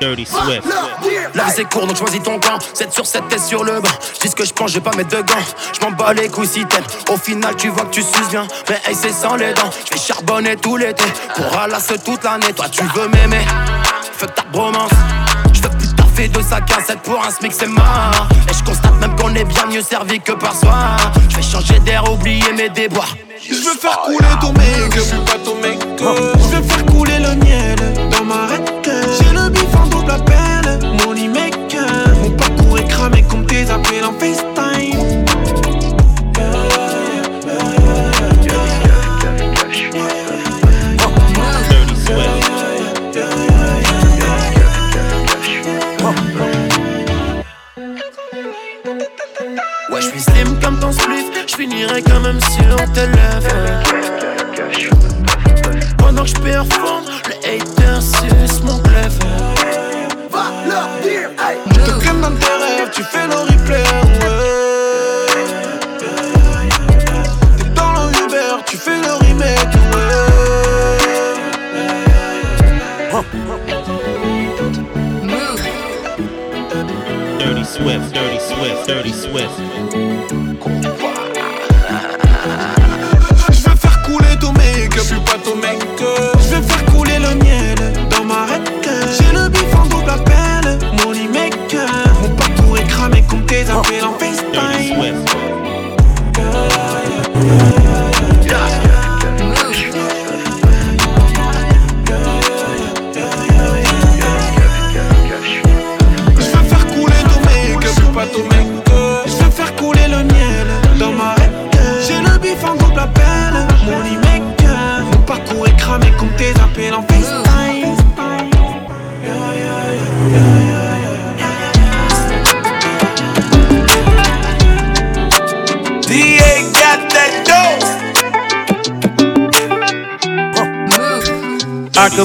Dirty Swift. La vie c'est court donc choisis ton camp. 7 sur 7 t'es sur le banc. Je dis ce que je pense je vais pas mettre de gants. Je m'en bats les couilles si t'aimes. Au final tu vois que tu suces bien. Mais hey c'est sans les dents. Je vais charbonner tout l'été Pour ralasse toute l'année. Toi tu veux m'aimer? Fais ta bromance Taffer de sa cassette pour un smic c'est mort. Et je constate même qu'on est bien mieux servi que par soi. Je vais changer d'air oublier mes déboires. Je veux faire couler ton make Je suis pas ton mec Je vais faire couler le miel dans ma règle J'ai le bif en double appel Money maker Mon parcours est cramé comme tes appels en FaceTime finirai quand même sur tes lèvres Pendant que je performe Les haters sucent mon clef Je te crème dans tes rêves Tu fais le replay ouais. T'es dans le Uber Tu fais le remake Move. Dirty Swift. Dirty Swift. Dirty Swift. Suis pas ton mec.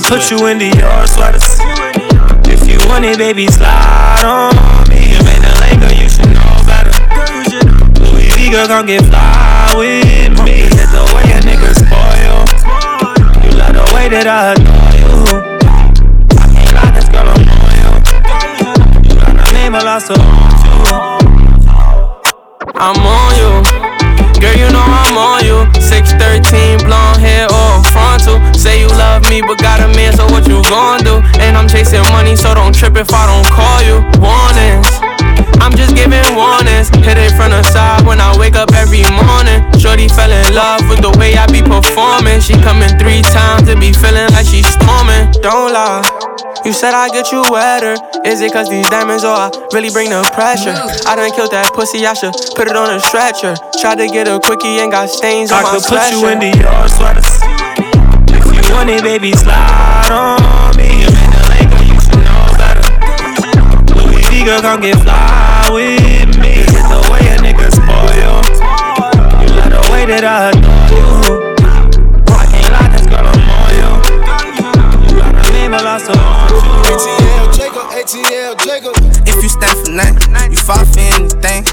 I put you into your sweaters. If you want it, baby, slide on me. You made the Laker, you should know better. Louis V, girl, come get fly with me. Hit the way a nigga spoil. You love the way that I adore you. I can't lie, this girl, I'm loyal. You got a name, a lot, so want you. I'm on you. Girl, you know I'm on you. 613, me, but got a man, so what you gon' do? And I'm chasing money, so don't trip if I don't call you. Warnings. I'm just giving warnings. Hit it from the side when I wake up every morning. Shorty fell in love with the way I be performing. She coming three times and be feeling like she storming. Don't lie. You said I get you wetter. Is it cause these diamonds or I really bring the pressure? I done killed that pussy, I should put it on a stretcher. Tried to get a quickie and got stains on my I could put you in the sweaters. If you want it, baby, slide on me. You made the Laker, you should know better. Louis V, girl, come get fly with me. Hit the way a nigga spoil. You love the way that I adore you. I can't lie, this I'm. You got name, a lot, so want. ATL Jacob, ATL Jacob. If you stand for nothing, you fall for anything.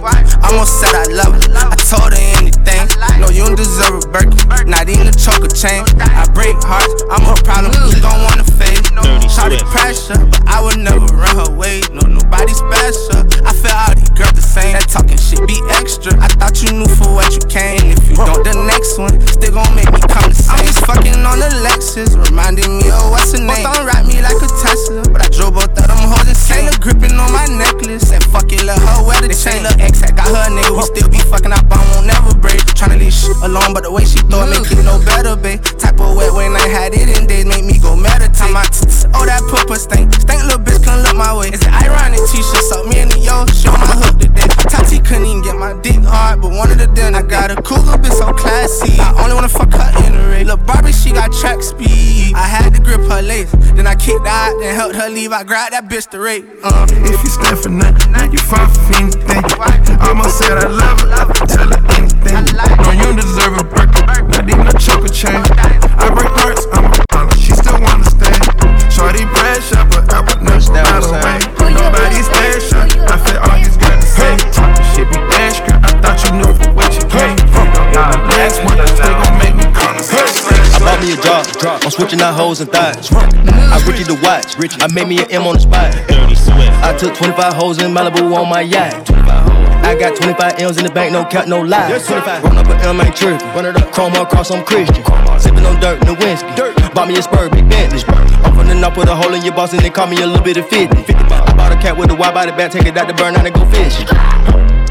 Almost said I love her, I told her anything. No, you don't deserve a Birkin, not even a choker chain. I break hearts, I'm a problem, you don't wanna fade. Shawty pressure, but I would never run her way. No, nobody special. I feel all these girls the same. That talking shit be extra. I thought you knew for what you came. If you don't, the next one still gon' make me come the same. I'm just fucking on the Lexus, reminding me of what's her name. Both don't rap me like a Tesla, but I drove both of them hoes the same. Look gripping on my necklace, and fuck it, let her wear the chain. Look ex had got her a nigga, we still be fucking. Up, I won't never break. Tryna leave alone, but the way she it make it no better, babe. Type of wet when I had it in days, make me go meditate. My oh that purple stink, stink little bitch couldn't look my way. Is it ironic? T-shirt, so me in the yo show my hook today. Tati couldn't even get my dick hard, but of the then I got a cool little bitch so classy. I only wanna fuck her in the rig. Lil' Barbie, she got track speed. I had to grip her lace, then I kicked out, and helped her leave. I grabbed that bitch to rape. Uh. If you stand for nothing, you fall for anything. I'ma said I love her, tell her anything. No, you don't deserve a Birkin, not even a choker chain. I break hearts, I'm a baller, she still wanna stay. Shorty pressure, but I would never ride away. Nobody special, I feel all these girls the same. Talking shit be extra, I thought you knew for what you came from. Got a job. I'm switching out hoes and thighs. I Richie the watch. I made me an M on the spot. I took 25 hoes in Malibu on my yacht. I got 25 M's in the bank, no cap, no lie. Yes, 25. Run up an M, ain't trippin'. Run it up, chrome across, I'm Christian. Sippin' on dirt, no whiskey. Dirt. Bought me a spur, big Bentley. I'm the north, put a hole in your boss and they call me a little bit of 50. 50 I bought a cat with a wide body bag, take it out to burn out and go fishing.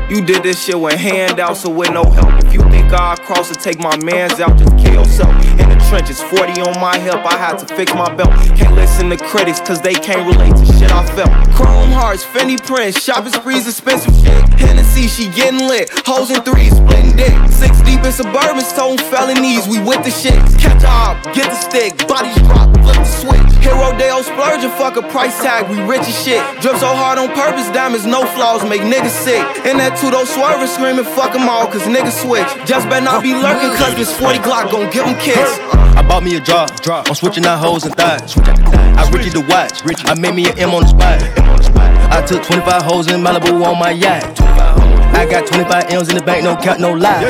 You did this shit with handouts or with no help. If you think God cross and take my mans out, just kill yourself. Trenches, 40 on my hip, I had to fix my belt. Can't listen to critics, cause they can't relate to shit I felt. Chrome hearts, Fendi prints, shopping sprees, expensive shit. Hennessy, she getting lit. Hoes in threes, splitting dick. Six deep in suburban, stone felonies, we with the shit. Catch up, get the stick, bodies drop, flip the switch. Hero Dale splurge and fuck a price tag, we rich as shit. Drip so hard on purpose, diamonds, no flaws, make niggas sick. And that two those swerving, screaming, fuck them all, cause niggas switch. Just better not be lurking, cause this 40 Glock gon' give them kicks. I bought me a drop. I'm switching out hoes and thighs. I Richie the watch. I made me an M on the spot. I took 25 hoes in Malibu on my yacht. I got 25 M's in the bank, no cap, no lie.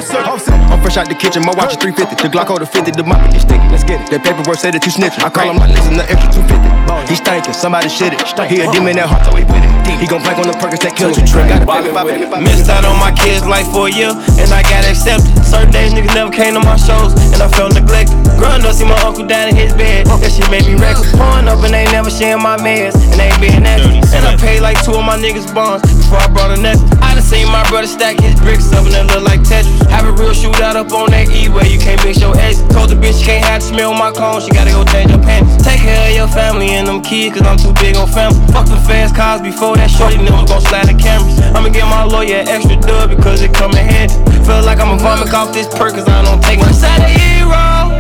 Yes, sir. Fresh out the kitchen, my watch is 350. The Glock hold the 50, the mop is sticky. Let's get it. That paperwork say that you snitching. I call him my list and the extra 250. He's thinking, somebody shit it. He a demon that heart, so he with it. He gon' plank on the Perkins that kill him. Got a Missed out on my kids' life for a year, and I got accepted. Certain days niggas never came to my shows, and I felt neglected. Growing up, see my uncle down in his bed. That shit made me reckless. Pouring up and they never sharing my meds, and they ain't being necklace. And I paid like two of my niggas' bonds before I brought a necklace. Seen my brother stack his bricks up and they look like Tetris. Have a real shootout up on that E where you can't mix your eggs. Told the bitch she can't have to smell my clothes, she gotta go change her pants. Take care of your family and them kids, cause I'm too big on family. Fuck the fast cars before that shorty never gon' slide the cameras. I'ma get my lawyer extra dub because it come in handy. Feel like I'ma vomit off this perk cause I don't take much out of hero.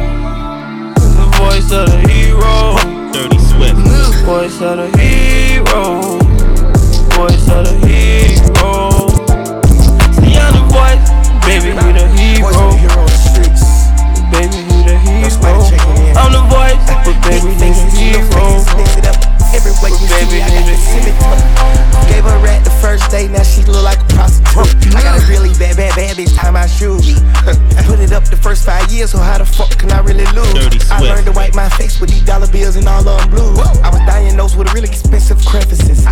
The voice of the hero. Dirty Swift. Voice of the hero. Voice of the hero. My shoes. Put it up the first five years, so how the fuck can I really lose? I learned to wipe my face with these dollar bills and all of them blues. I was diagnosed with a really expensive crevices.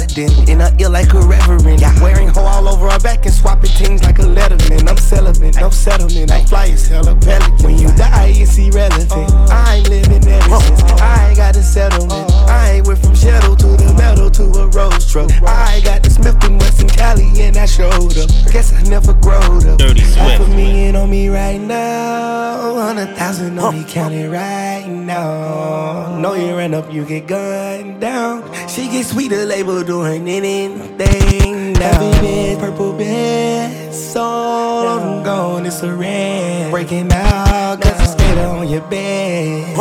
Fuck better than? In a ill like a reverend. Yeah. Wearing hoe all over her back and swapping things like a letterman. I'm celibate, no settlement. I'm fly as hell, a pelican. When you die, it's irrelevant. Uh. I ain't living ever since. I ain't got a settlement. Uh. I ain't went from shadow to the metal to a rose truck. I got the Smith and Wesson Cali and I showed up. Guess I never growed up. Dirty Half a Swift. million on me right now. Hundred thousand on me, count it right now. Know you run up, you get gunned down. She get sweeter, label doing anything now. Heavy bed, purple bed, so I'm gone, it's a red. Breaking out, cause I stayed on your bed.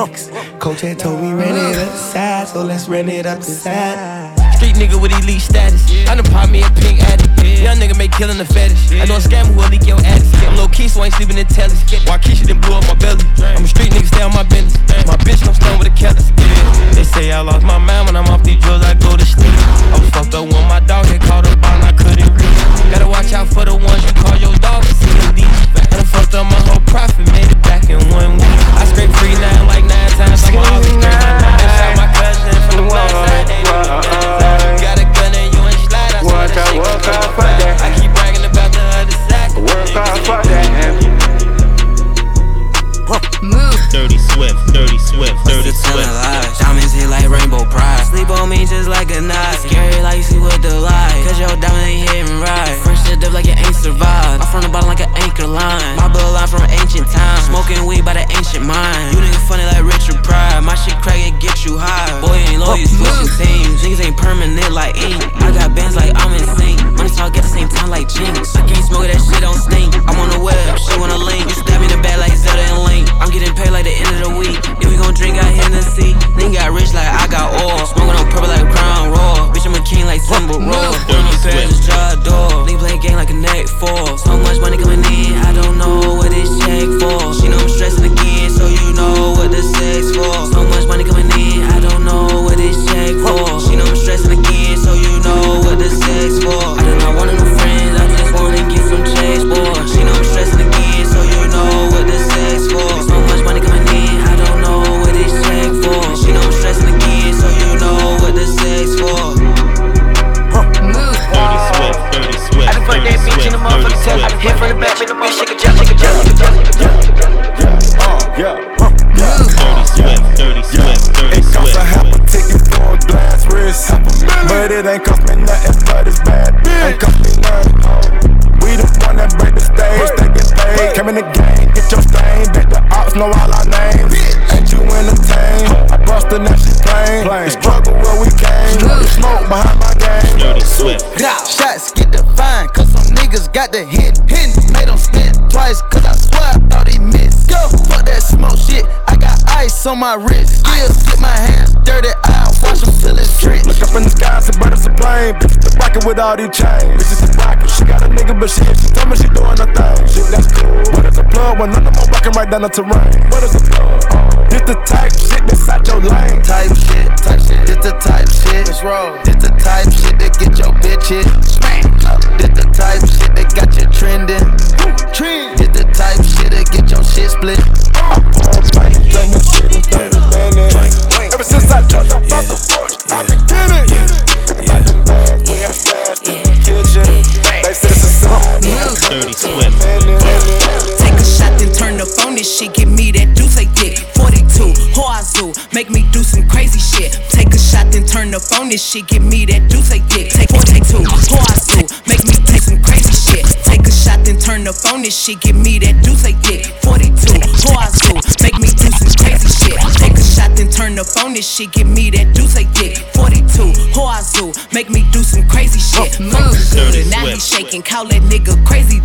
Coach had told me rent it up the side, so let's rent it up the side. Street nigga with elite status. I done pop me a pink addict. Young nigga make killing the fetish. I know a scammer who'll leak your address. I'm low key, so I ain't sleeping in tellies. Why Keisha done blew up my belly? I'm a street nigga, stay on my business. My bitch don't stand with the killers. They say I lost my mind when I'm off these drugs, I go to sleep. I was fucked up when my dog had caught up on, I couldn't reach. Gotta watch out for the ones you call your dog see deep. I done fucked up my whole profit, made it back in one week. I scraped free nine like nine times. I'm always straight my nine. That's how my cousin from the west side. They know me. Got a gun and you ain't slide. I swear that shit gon' go fast. I keep bragging about the other side. Work hard for Move. Dirty Swift. Dirty Swift. Dirty What's the telling Swift. Diamonds hit like rainbow pride. Sleep on me just like a knife. Scary line. My bloodline from ancient times. Smoking weed by the ancient mind. You niggas funny like Richard Pryor. My shit crack it get you high. Boy, ain't low, you switching teams. Niggas ain't permanent like ink. With all these chains. This is the rocket. She got a nigga, but she she told me she doing her thing. Shit, that's cool. What is a plug when none of them walking right down the terrain? What is a plug? This the type shit that's out your lane. Type shit, type shit. This the type shit. It's wrong. This the type shit that get your bitch hit. This the type shit that got you trending. Shit. Take a shot, then turn the phone. This shit give me that deuce they dick. Take 42, Hoazoo, make me do some crazy shit. Take a shot, then turn the phone. This shit give me that deuce they dick. 42, Hoazoo, make me do some crazy shit. Take a shot, then turn the phone. This shit give me that deuce they dick. 42, Hoazoo, make me do some crazy shit. Move Dirty good, now he shaking, call that nigga crazy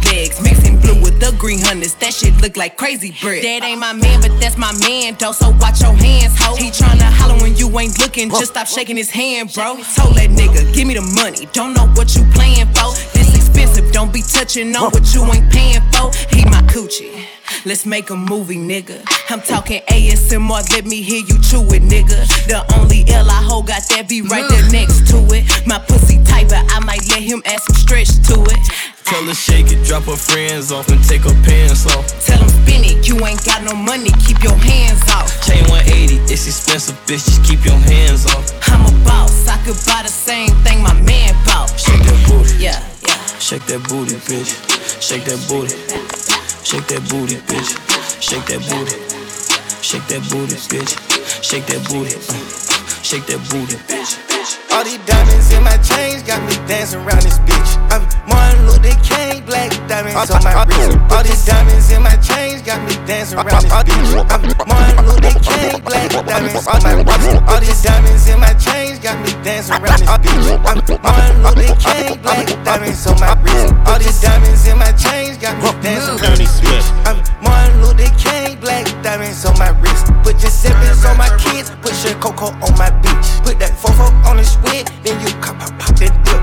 that shit look like crazy bread. That ain't my man, but that's my man, though. So watch your hands, ho. He tryna holler when you ain't looking, just stop shaking his hand, bro. Told that nigga, give me the money, don't know what you playing for. This expensive, don't be touching on what you ain't paying for. He my coochie. Let's make a movie, nigga. I'm talking ASMR, let me hear you chew it, nigga. The only L I hold got that be right there next to it. My pussy tight, but I might let him add some stretch to it. Tell her shake it, drop her friends off and take her pants off. Tell him spin it, you ain't got no money, keep your hands off. Chain 180, it's expensive, bitch, just keep your hands off. I'm a boss, I could buy the same thing my man bought. Shake that booty, Yeah, yeah. shake that booty, bitch. Shake that booty, shake that booty, bitch. Shake that booty, shake that booty, bitch. Shake that booty, uh. shake that booty, bitch. All these diamonds in my chains got me dancing around this bitch. I'm Martin Luther King, black diamonds on my wrist. All these diamonds in my chains got me dancing around this bitch. I'm Martin Luther King, black diamonds on my wrist. All these diamonds in my chains got me dancing around this bitch. I'm Martin Luther King, black diamonds on my wrist. All these diamonds in my chains got me dancing around this bitch. I'm Martin Luther King, black diamonds on my wrist. Put your zippers on my kids, put your cocoa on my beach. Put that fofo on the then you cop pop pop that dip.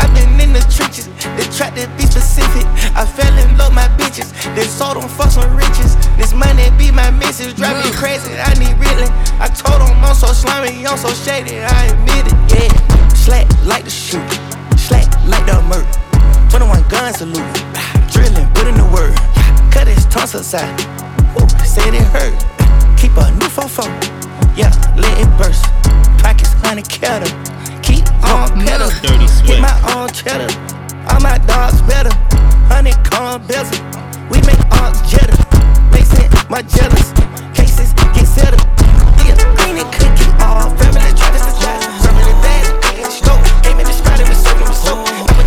I've been in the trenches, they tried to be specific. I fell in love my bitches, they sold them for some riches. This money be my missus, drive me crazy. I need reeling. I told them I'm so slimy, I'm so shady, I admit it. Yeah, slack like the shoot, slack like the murk. 21 gun salute, drilling, put in the word. Cut his tonsils out, Woo, said it hurt. Keep a new fofo, yeah, let it burst. Honey kettle, keep on pedal. Dirty Get my own cheddar, all my dogs better. Honey corn bezel, we make arcs jetter. Mason, my jealous, cases get settled. Yeah, green and cookie, all family try to suggest. Family bad, scope, in the and we soaking with soap.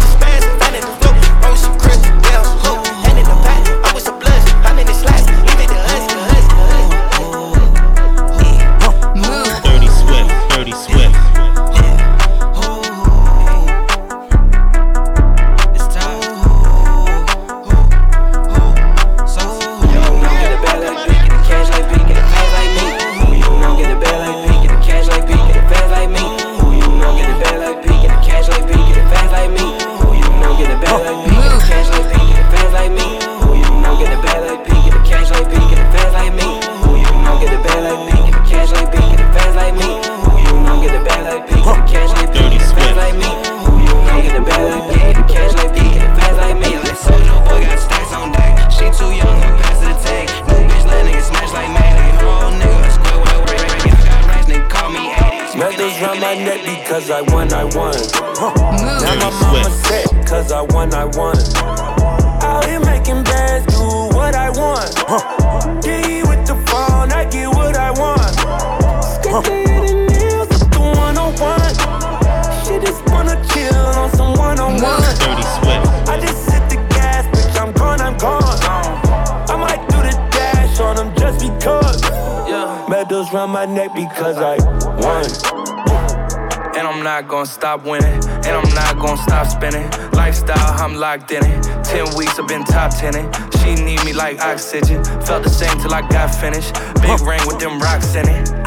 Oxygen. Felt the same till I got finished. Big ring with them rocks in it.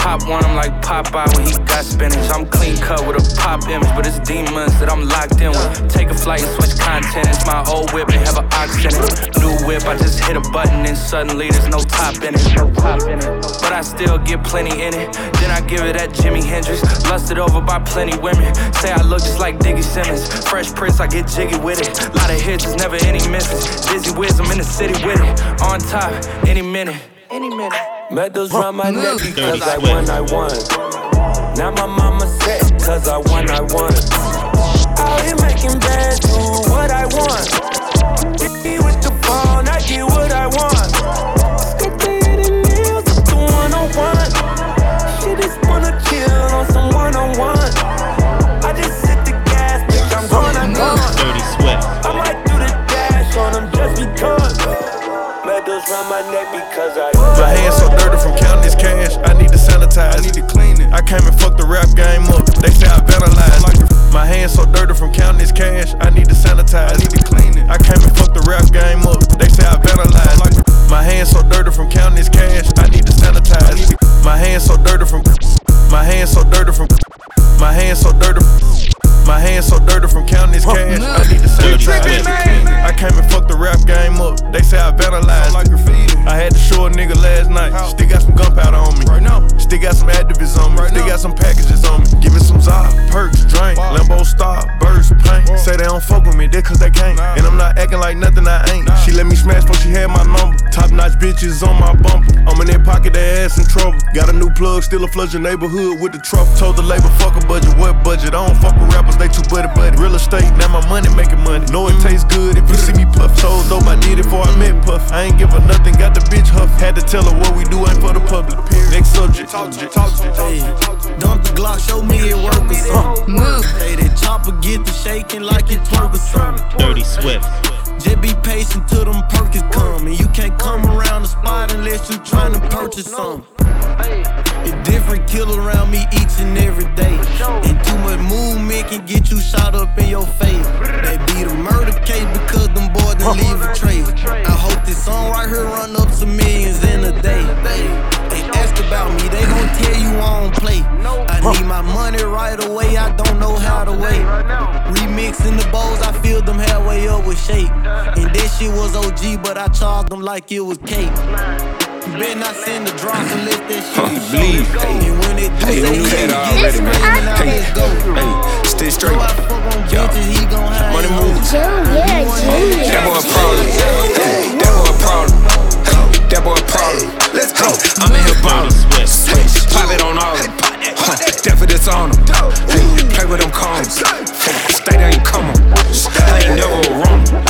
Pop one, I'm like Popeye when he got spinach. I'm clean cut with a pop image, but it's demons that I'm locked in with. Take a flight and switch content. It's my old whip and have an ox in it. New whip, I just hit a button and suddenly there's no top in it. No top in it. But I still get plenty in it. Then I give it at Jimi Hendrix. Lusted over by plenty women. Say I look just like Diggy Simmons. Fresh Prince, I get jiggy with it. Lot of hits, there's never any misses. Dizzy Wiz, I'm in the city with it. On top, any minute. Any minute. Medals round my neck because I won, I won. Now my mama said, cause I won, I won. Out here making bands, do what I want. Get with the phone, I get what I want. Skip the hidden nails, the one on one. She just wanna chill on some one on one. I just hit the gas, bitch, I'm gone, I'm gone. Dirty Swift. I might do the dash on them just because. Medals round my neck because I. My hands so sanitize. I need to clean it. I came and fucked the rap game up. They say I vandalized. My hands so dirty from counting this cash. I need to sanitize. I need to clean it. I came and fucked the rap game up. They say I vandalized. My hands so dirty from counting this cash. I need to sanitize. My hands so dirty from. My hands so dirty from. My hands so dirty. My hands so dirty from counting this cash. I need to sanitize. I came and fucked the rap game up. They say I vandalized. I had to show a nigga last night. Still got some gunpowder on me. Right now. Still got some activists on me. Still got some packages on me. Give me some Zod, perks, drink, Limbo Star, burst, paint. Say they don't fuck with me, they cause they can't. And I'm not acting like nothing I ain't. She let me smash before she had my number. Top notch bitches on my bumper. I'm in their pocket, they ass in trouble. Got a new plug, still a flood your neighborhood with the truck. Told the labor, fuck a budget, what budget? I don't fuck with rappers, they too buddy buddy. Real estate, now my money making money. Know it tastes good if you see me puff. Told dope, I did it before I met Puff. I ain't give her nothing, got the bitch huff. Had to tell her what we do ain't for the public. Next subject. Hey, dump the Glock, show me it work or something. Move. Hey, that chopper get the shaking like it twerk or something. Dirty Swift. Just be patient till them perkins come. And you can't come around the spot unless you trying to purchase something. A different kill around me each and every day. And too much movement can get you shot up in your face. They be the murder case because them boys done leave a trace. I need my money right away, I don't know how to wait. Remixing the bowls, I filled them halfway up with shake. And that shit was OG, but I charged them like it was cake. You better not send the drops unless that shit is Bleed. And when they do Hey, say who he that get already, man? screaming out Hey, go. hey, stay straight. So I fuck on bitches, he gon' have Money his moves. own. That boy a problem. Hey, that boy a problem. Hey, that boy a problem. Let's go. I'm in here ballin'. Pop it on all of them. Huh, this on them. Play with them combs. Stay there and come on. I ain't never wrong.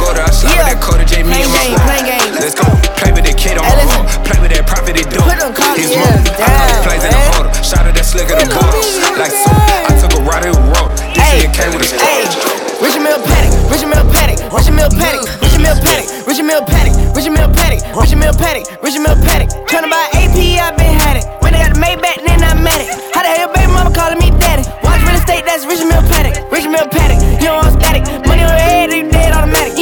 Hey, the gutter. I slide with that Cody J. Me and my game, plain game. Let's go. Play with that kid on my heart. Play with that profit it do. Put them cock His ears mom. I down, call plays in the harder. Shot at that slicker than bullets. Like so, I took a ride and road. Hey, DC and came with a hey, squad. Richard Mille Paddock, Richard Mille Paddock, Richard Mille Paddock, Richard Mille Paddock, Richard Mille Paddock, Richard Mille Paddock, Richard Mille Paddock, Richard Mille Paddock. Tryna buy AP, I been had it. When they got the Maybach, then I met it. How the hell your baby mama calling me daddy? Watch real estate, that's Richard Mille Paddock, Richard Mille Paddock. You don't want static, money on your head,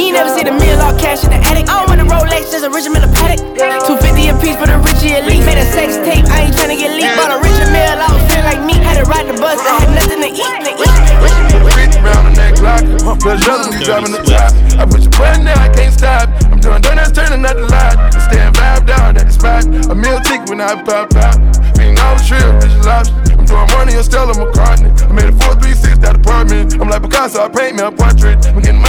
ain't never see the mill all cash in the attic. I don't want a Rolex, just a Richard Mille Paddock. 250 a piece for the Richie Elite. Made a sex tape, I ain't tryna get leaked. Bought a Richard Mille, I was feeling like me. Had to ride the bus, I had nothing to eat. To eat. Rich round the neck lock. Plus others be driving the top. I put your button now, I can't stop. I'm doing donuts, turning out the lot. Stand vibe down at the spot. A meal tick when I pop out. Ain't no trip, bitch, lobster. I'm doing money on Stella McCartney. I made a 436 that apartment. I'm like Picasso, I paint me a portrait. I'm getting money,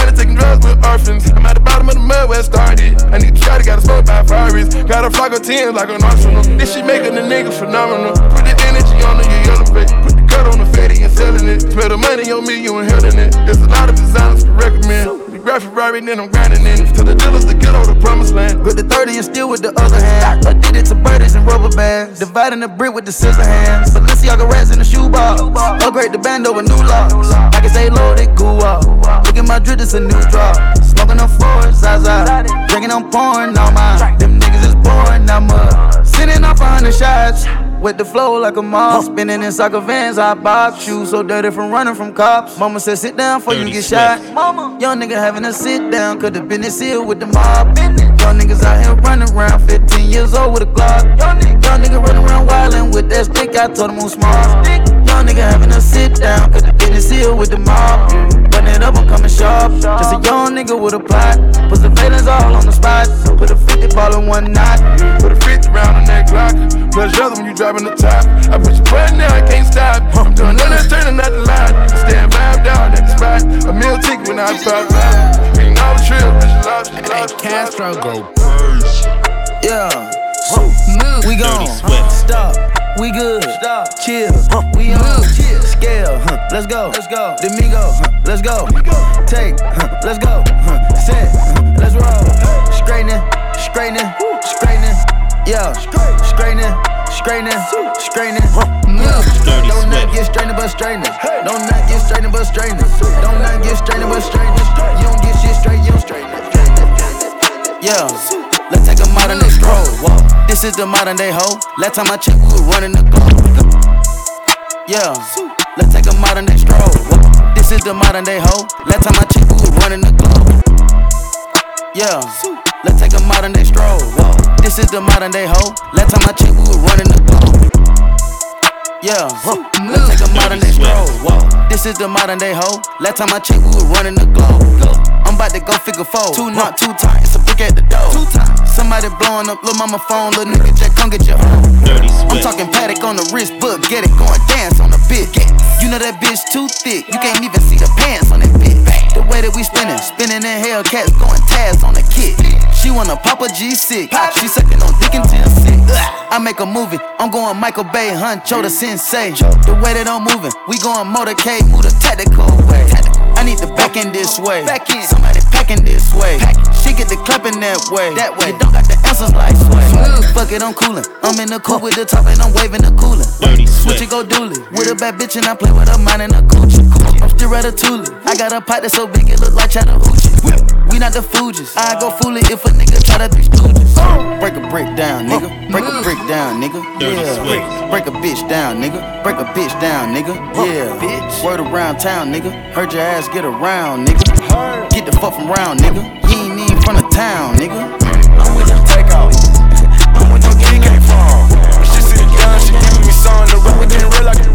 taking drugs with orphans. I'm at the bottom of the mud where it started. I need to try to a smoke by Ferraris. Got a flock of 10 like an arsenal. This shit making the nigga phenomenal. Put the energy on the you yellow face. Put the cut on the fatty and selling it. Smell the money on me, you inhaling it. There's a lot of designers to recommend. Graphic Ferrari, then I'm grinding in it. To the dealers, the ghetto, the promised land. Grip the 30 and still with the other hand. Addicted to birdies and rubber bands. Dividing the brick with the scissor hands. Balenciaga rats in the shoebox. Upgrade the band over new locks. I can stay loaded, goo up. Look at my drip, it's a new drop. Smoking on fours, Zaza. Drinking on porn, now mine. Them niggas is boring, I'm up. Sitting off a hundred shots. With the flow like a mob, spinning in soccer vans, I bob. Shoes so dirty from running from cops. Mama said, sit down before you get shot. Mama, young nigga having a sit down, cause the business here with the mob. Young niggas out here running around, 15 years old with a Glock. Young nigga, young nigga running around wildin' with that stick, I told him who's smart. Young nigga having a sit down, cause the business here with the mob. Run it up, I'm coming sharp. Just a young nigga with a plot. Put the valence all on the spot. Put a 50 ball in one knot. Put a 50 round on that Glock. Plus, other when you driving the top. I push a button now, I can't stop. I'm doing nothing, turning out the light. Stand vibe down at the spot. A meal ticket when I pop out. Ain't no trip, bitch, lost, lost. Castro go. Yeah. Move. We gone. Swift. Stop. We good. Stop. Chill. We on. Chill. Scale. Huh. Let's go. Let's go. Domingo. Huh. Let's go. Take. Huh. Let's go. Huh. Set. Huh. Let's roll. Straightening. Straightening. Straightening. Yeah. Straightening. Straightening. Straightening. Move. Don't not get strained but strainers. Don't not get strained but strainers. Don't not get strained but strainers. You don't get shit straight, you don't straighten it. Yeah, let's take a modern day stroll. Whoa. This is the modern day hoe. Last time I checked, we were running the globe. Yeah, let's take a modern day stroll. This is the modern day hoe. Last time I checked, we were running the globe. Yeah, let's take a modern day stroll. This is the modern day hoe. Last time I checked, we were running the globe. Yeah, let's take a modern day stroll. Whoa. This is the modern day hoe. Last time I checked, we were running the globe. I'm about to go figure four. Two not two times, a brick at the door. Two times. Somebody blowing up little mama phone, little nigga Jack, come get your home. Dirty I'm Swift. talking paddock on the wrist, book, get it, going dance on the bit. You know that bitch too thick, you can't even see the pants on that bitch. The way that we spinning, spinning in Hellcats, going tabs on the kid. She wanna pop a G6, she sucking on dick until sick. I make a movie, I'm going Michael Bay, Huncho the sensei. The way that I'm moving, we going motorcade, move the tactical way. I need the back end this way. Back end. Somebody packing this way. She get the clapping that way. That way. You don't got the answers like sway. Fuck it, I'm coolin'. I'm in the coupe with the top and I'm waving the cooler. Dirty Switch it, go dually. With a bad bitch and I play with her mind and a coochie. I'm still ratatouille. I got a pot that's so big it look like Chattahoochee. We not the Fugees. I go fool it if a nigga try to be stooges. Break a brick down, nigga. Break a brick down, nigga. Yeah. Swift. Break a bitch down, nigga. Break a bitch down, nigga. Yeah. Bitch. Word around town, nigga. Heard your ass get around, nigga. Get the fuck from round, nigga. You ain't even from the town, nigga. I'm with them take off. I'm with them gang came from. She sit down, she giving me some to rap, didn't real like it.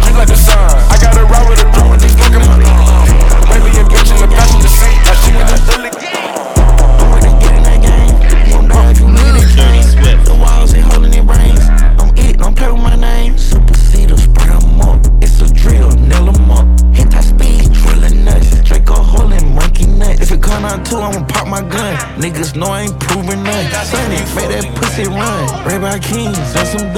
Drink like the sun. I got a ride with a drum and just fucking my Kings, that's some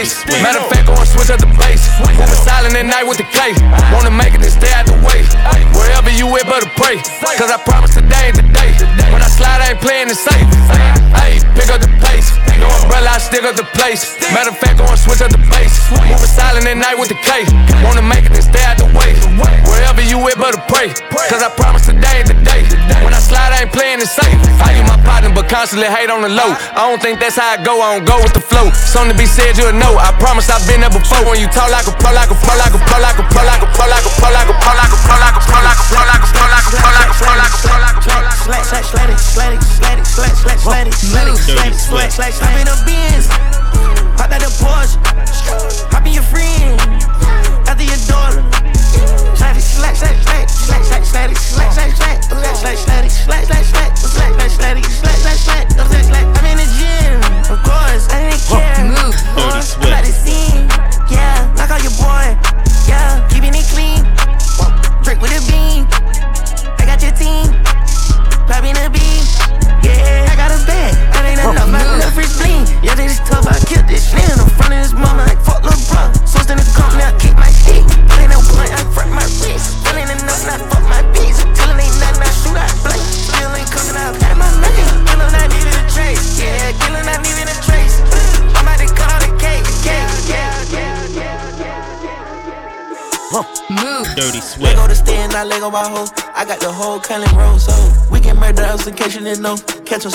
the place. Matter of fact, go and switch up the base. Moving silent at night with the case. Wanna make it and stay out the way. Wherever you at, better pray. Cause I promise today ain't the day. When I slide, I ain't playing it safe. Hey, pick up the pace. No umbrella, I stick up the place. Matter of fact, constantly hate on the low. I don't think that's how I go, I don't go with the flow. Something to be said, you'll know. I promise I've been there before. When you talk like a pro, like a pro, like a pro, like a pro, like a pro, like a pro, like a pro, like a pro, like a pro, like a pro, like a pro,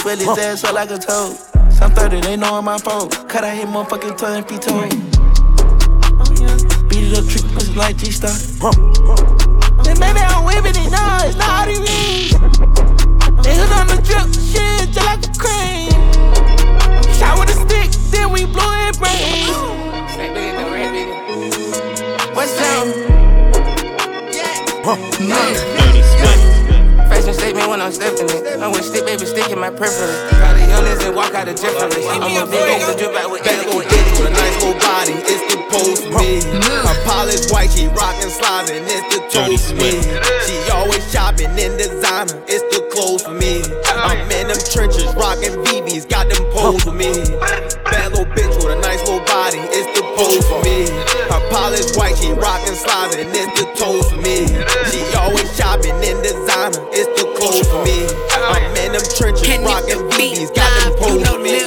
swell his ass up like a toad. Some 30, they know I'm my phone. Cut out his motherfucking tongue, toe. Oh, yeah. Beat it up, trick pussy like G trenches, rockin' BBs, got them pose for me. Bad little bitch with a nice little body, it's the pose for me. Her polished white, she rockin' slides, and it's the toes for me. She always shopping in designer, it's the clothes for me. I'm in them trenches, rockin' BBs, got them pose for me.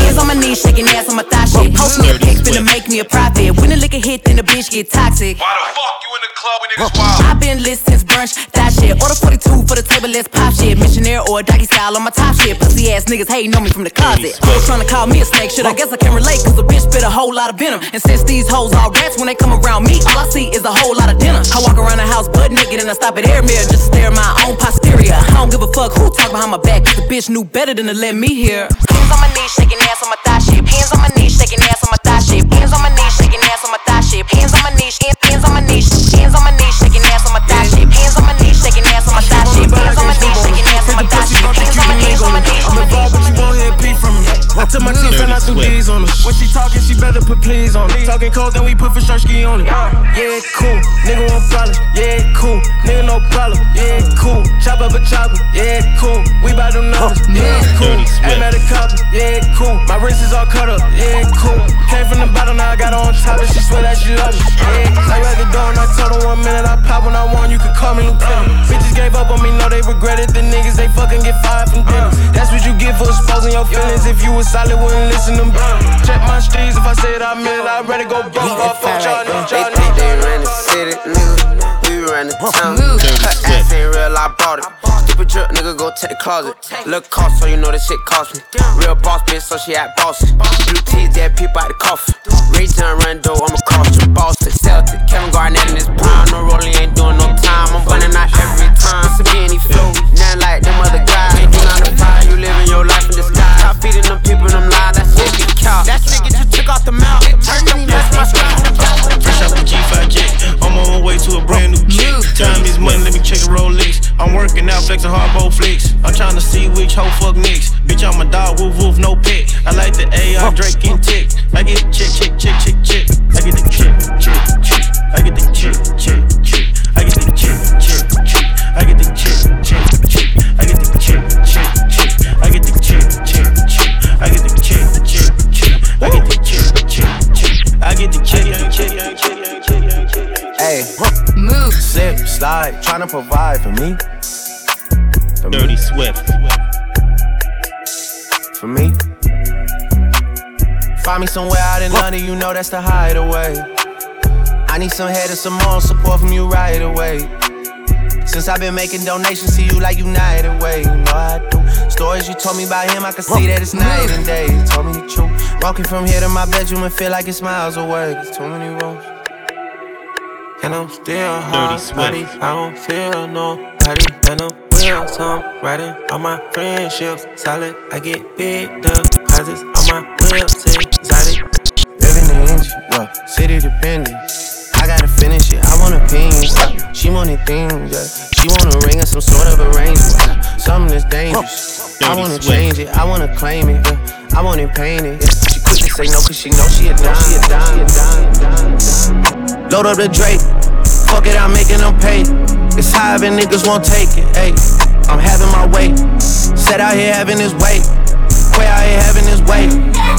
Hands on my knees, shaking ass on my thigh shit. Post me a pic, finna make me a profit. When the liquor hit, then the bitch get toxic. Why the fuck you in the club when niggas wild? I've been lit since brunch, that shit. Order 42 for the table, let's pop shit. Missionary or doggy style on my top shit. Pussy ass niggas hating on me from the closet. Hoes trying to call me a snake, shit. I guess I can relate, cause a bitch spit a whole lot of venom. And since these hoes all rats, when they come around me, all I see is a whole lot of dinner. I walk around the house butt naked and I stop at air mirror just to stare at my own posterior. I don't give a fuck who talk behind my back, cause the bitch knew better than to let me hear. Hands on my knees, shaking ass on my thigh shit. Hands on my knees, shaking ass on my thigh shit. Hands on my knees, shaking ass on my thigh shit. Hands on my knees, hands, hands on my knees, hands on my knees, shaking ass on my thigh took my teeth and I threw D's on her. When she talking, she better put please on it. Talking cold, then we put for sure ski on it. Yeah, cool. Nigga want problem. Yeah, cool. Nigga no problem. Yeah, cool. Chop up a chopper. Yeah, cool. We bout them numbers. Yeah, cool. Aim at a copper. Yeah, cool. My wrist is all cut up. Yeah, cool. Came from the bottom, now I got her on top, and she swear that she love me. Yeah, like at the door, and I told her one minute I pop when I want. You can call me Lieutenant. Bitches gave up on me, know they regret it. The niggas they fucking get fired from dinner. That's what you get for exposing your feelings. If you was solid, wouldn't listen to them. Check my streets, if I said I meant it, I'd rather go broke off. Fuck y'all, They y'all, think they ran the city, nigga. We ran the town. Her ass ain't real, I bought it. Stupid drip, nigga, go check the closet. Look cost, so you know this shit cost me. Real boss bitch, so she act bossy. Blue teeth, dead people out the coffin. Rajon Rondo, I'm across the Boston. Celtic, Kevin Garnett in his prime. No rolling, ain't doing no time. I'm running out every time. Rolex. I'm working out, flexing hardball flicks. I'm trying to see which hoe fuck next. Bitch, I'm a dog, woof woof, no pet. I like the AR, Drake and Tick. I get chick, chick, chick, chick, chick. I get the chick, chick, chick. I get the chick, chick, chick. I get the chick, Slip, slide, tryna provide for me. For me, Dirty Swift. for me. Find me somewhere out in London, you know that's the hideaway. I need some head and some more support from you right away. Since I've been making donations to you like United Way. stories you told me about him, I can see that it's night and day. Told me the truth. Walking from here to my bedroom and feel like it's miles away. There's too many rooms. And I'm still hard, buddy. I don't feel nobody. And I'm real, so I'm riding all my friendships. Solid, I get big deposits. All my whips exotic. Living in India, yeah. City dependent. I gotta finish it. I want opinions. Yeah. She wanted things. Yeah. She want a ring or some sort of arrangement. Yeah. Something that's dangerous. I wanna change it. I wanna claim it. Yeah. I want it painted. Yeah. Say no, cause she know she a dime. She a dime. Load up the Drake. Fuck it, I'm making them pay. It's high, and niggas won't take it. Ayy, I'm having my way. Set out here having his way. Quay out here having his way.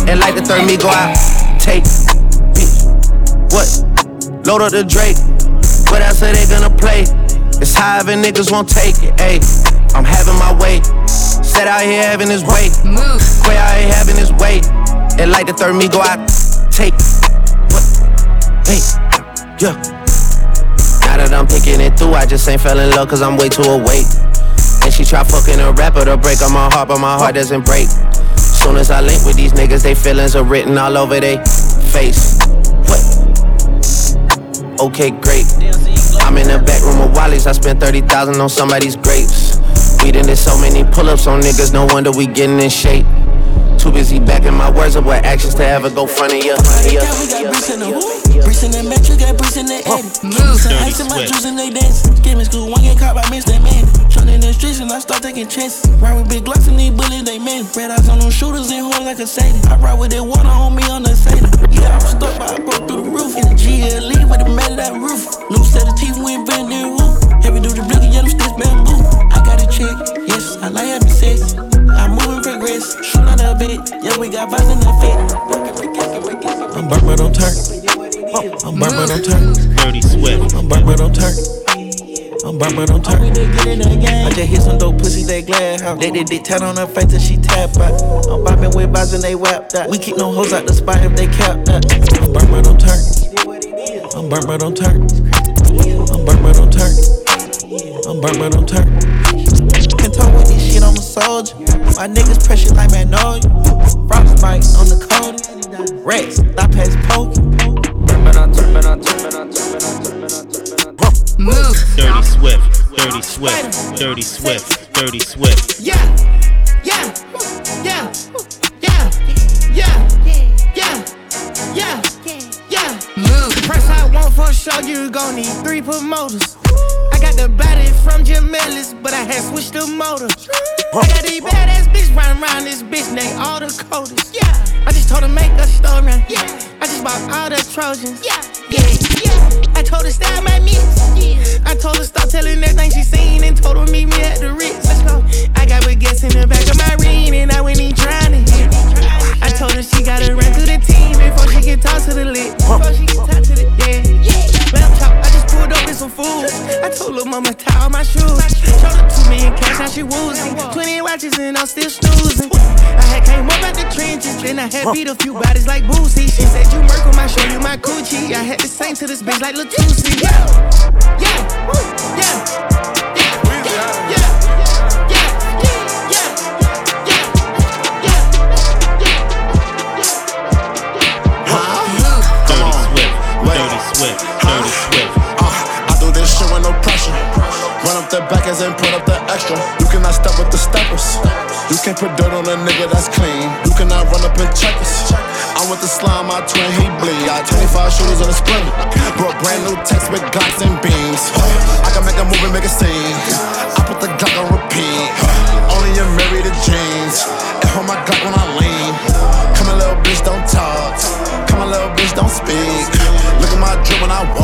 And like the third me go out. Take. Bitch. What? Load up the Drake. What else are they gonna play? It's high, and niggas won't take it. Ayy, I'm having my way. Set out here having his way. Quay out here having his way. And like the third me go out. Take. What? Hey. Yeah. Now that I'm picking it through, I just ain't fell in love cause I'm way too awake. And she try fucking a rapper to break on my heart, but my heart doesn't break. Soon as I link with these niggas, they feelings are written all over they face. What? Okay, great. I'm in the back room of Wally's, I spent 30,000 on somebody's grapes. We done did so many pull ups on niggas, no wonder we getting in shape. Too busy backing my words up with actions to ever go front of you. Yeah. Bricks in the metro, got bricks in the edit. Move. Some ice in my juice and they dance. Skimming school, one get caught by Mr. Man. Trying in the streets and I start taking chances. Ride with big glocks and these bullets they man. Red eyes on them shooters and hold like a Sadie. I ride with that water on me on the Sadie. Yeah, I'm stuck, but I broke through the roof. In the GLE with the metal that roof. New set of teeth, we ain't been there. Woo. Heavy duty blicky, yeah, them sticks bamboo. I got a chick, yes, I like having sex. I move and progress, shoot out a bit. Yeah, we got vibes in the fit. I'm burnt, but don't turn. I'm burnt, but don't turn. Dirty Swift. I'm burnt, but don't turn. I'm burnt, but don't turn. I just hit some dope pussy, they glad how they did dick tat on her face till she tap out. I'm bopping with bars and they whap that. We keep no hoes out the spot if they cap that. I'm burnt, but don't turn. I'm burnt, but don't turn. I'm burnt, but don't turn. I'm burnt, but don't turn. Can talk with this shit, I'm a soldier. My niggas pressure like Magnolia. Frostbite on the cold. Rex, stop past poke. Move. Dirty Swift. Dirty Swift. Dirty Swift. Dirty Swift. Yeah, yeah, yeah, yeah, yeah, yeah, yeah, yeah. Move. The price I want for sure, you gon' need three promoters. I got the body from Jim Ellis, but I had switched the motor. I got these badass bitch running around this bitch, they all the coders. Yeah. I just told her make a store run. Yeah. I just bought all the Trojans. Yeah. Yeah. Yeah. I told her style my mix. Yeah. I told her stop telling everything she seen and told her meet me at the Ritz. Let's go. I got baguettes in the back of my ring and I went in trying to hit. I told her she gotta run through the team before she can talk to the lit. Before she can talk to the yeah. Yeah. I just pulled up in some food. I told her mama tie all my shoes. Showed her two million cash, now she woozy. Twenty watches and I'm still snoozing. I had came up out the trenches, then I had beat a few bodies like Boosie. She said you murk 'em, I show you my coochie. I had to sing to this bitch like Latusi. Yeah, yeah, yeah, The backers and put up the extra. You cannot step with the steppers. You can't put dirt on a nigga that's clean. You cannot run up and check us. I'm with the slime, my twin, he bleed. Got 25 shooters on the sprint. Brought brand new text with glocks and beams. I can make a move and make a scene. I put the Glock on repeat. Only in married to jeans. And hold my Glock when I lean. Come on, little bitch, don't talk. Come on, little bitch, don't speak. Look at my drip when I walk.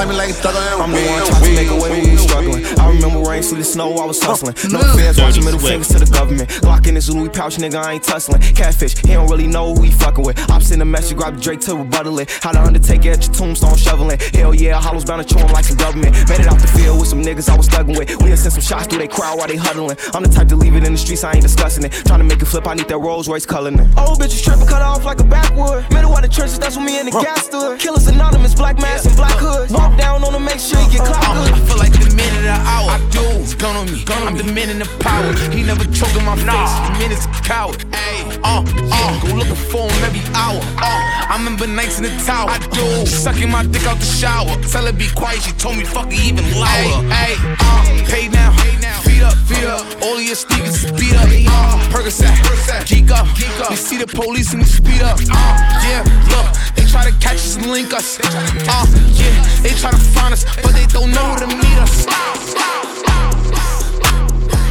Slam me like thugger and I'm the one trying to make a way when we struggling. I remember rain, sleet, and snow, I was hustling. No feds watching middle fingers to the government. Glock in his Louis pouch, nigga, I ain't tussling. Catfish, he don't really know who he fucking with. I'm sending a message, grab the Drake to rebuttal it. How the Undertaker at your tombstone shoveling. Hell yeah, Hollow's bound to chew him like some government. Made it out the field with some niggas I was thugging with. We done sent some shots through they crowd while they huddling. I'm the type to leave it in the streets, I ain't discussing it. Trying to make it flip, I need that Rolls Royce coloring. Old bitches tripping, cut off like a backwood. Middle of the trenches, that's when me and the gas stood. Killers anonymous, black mask and black hood. Walk Drop down on him, make sure he get clocked. I feel like the minute of the hour. I do. It's gun on me. Gun I'm demanding the man in the power. He never choking my face. The minute's a coward. Hey, uh, uh, go looking for him every hour. Uh, I remember nights in the tower. I do. Sucking my dick out the shower. Tell her be quiet. She told me fuck it even louder. Hey, uh, pay now. Feet up, feet up. All of your sneakers is beat up. Uh, Percocet, geek up. We see the police and we speed up. Uh, yeah, look, they try to catch us and link us. Uh, yeah, they try to find us, but they don't know who to meet us.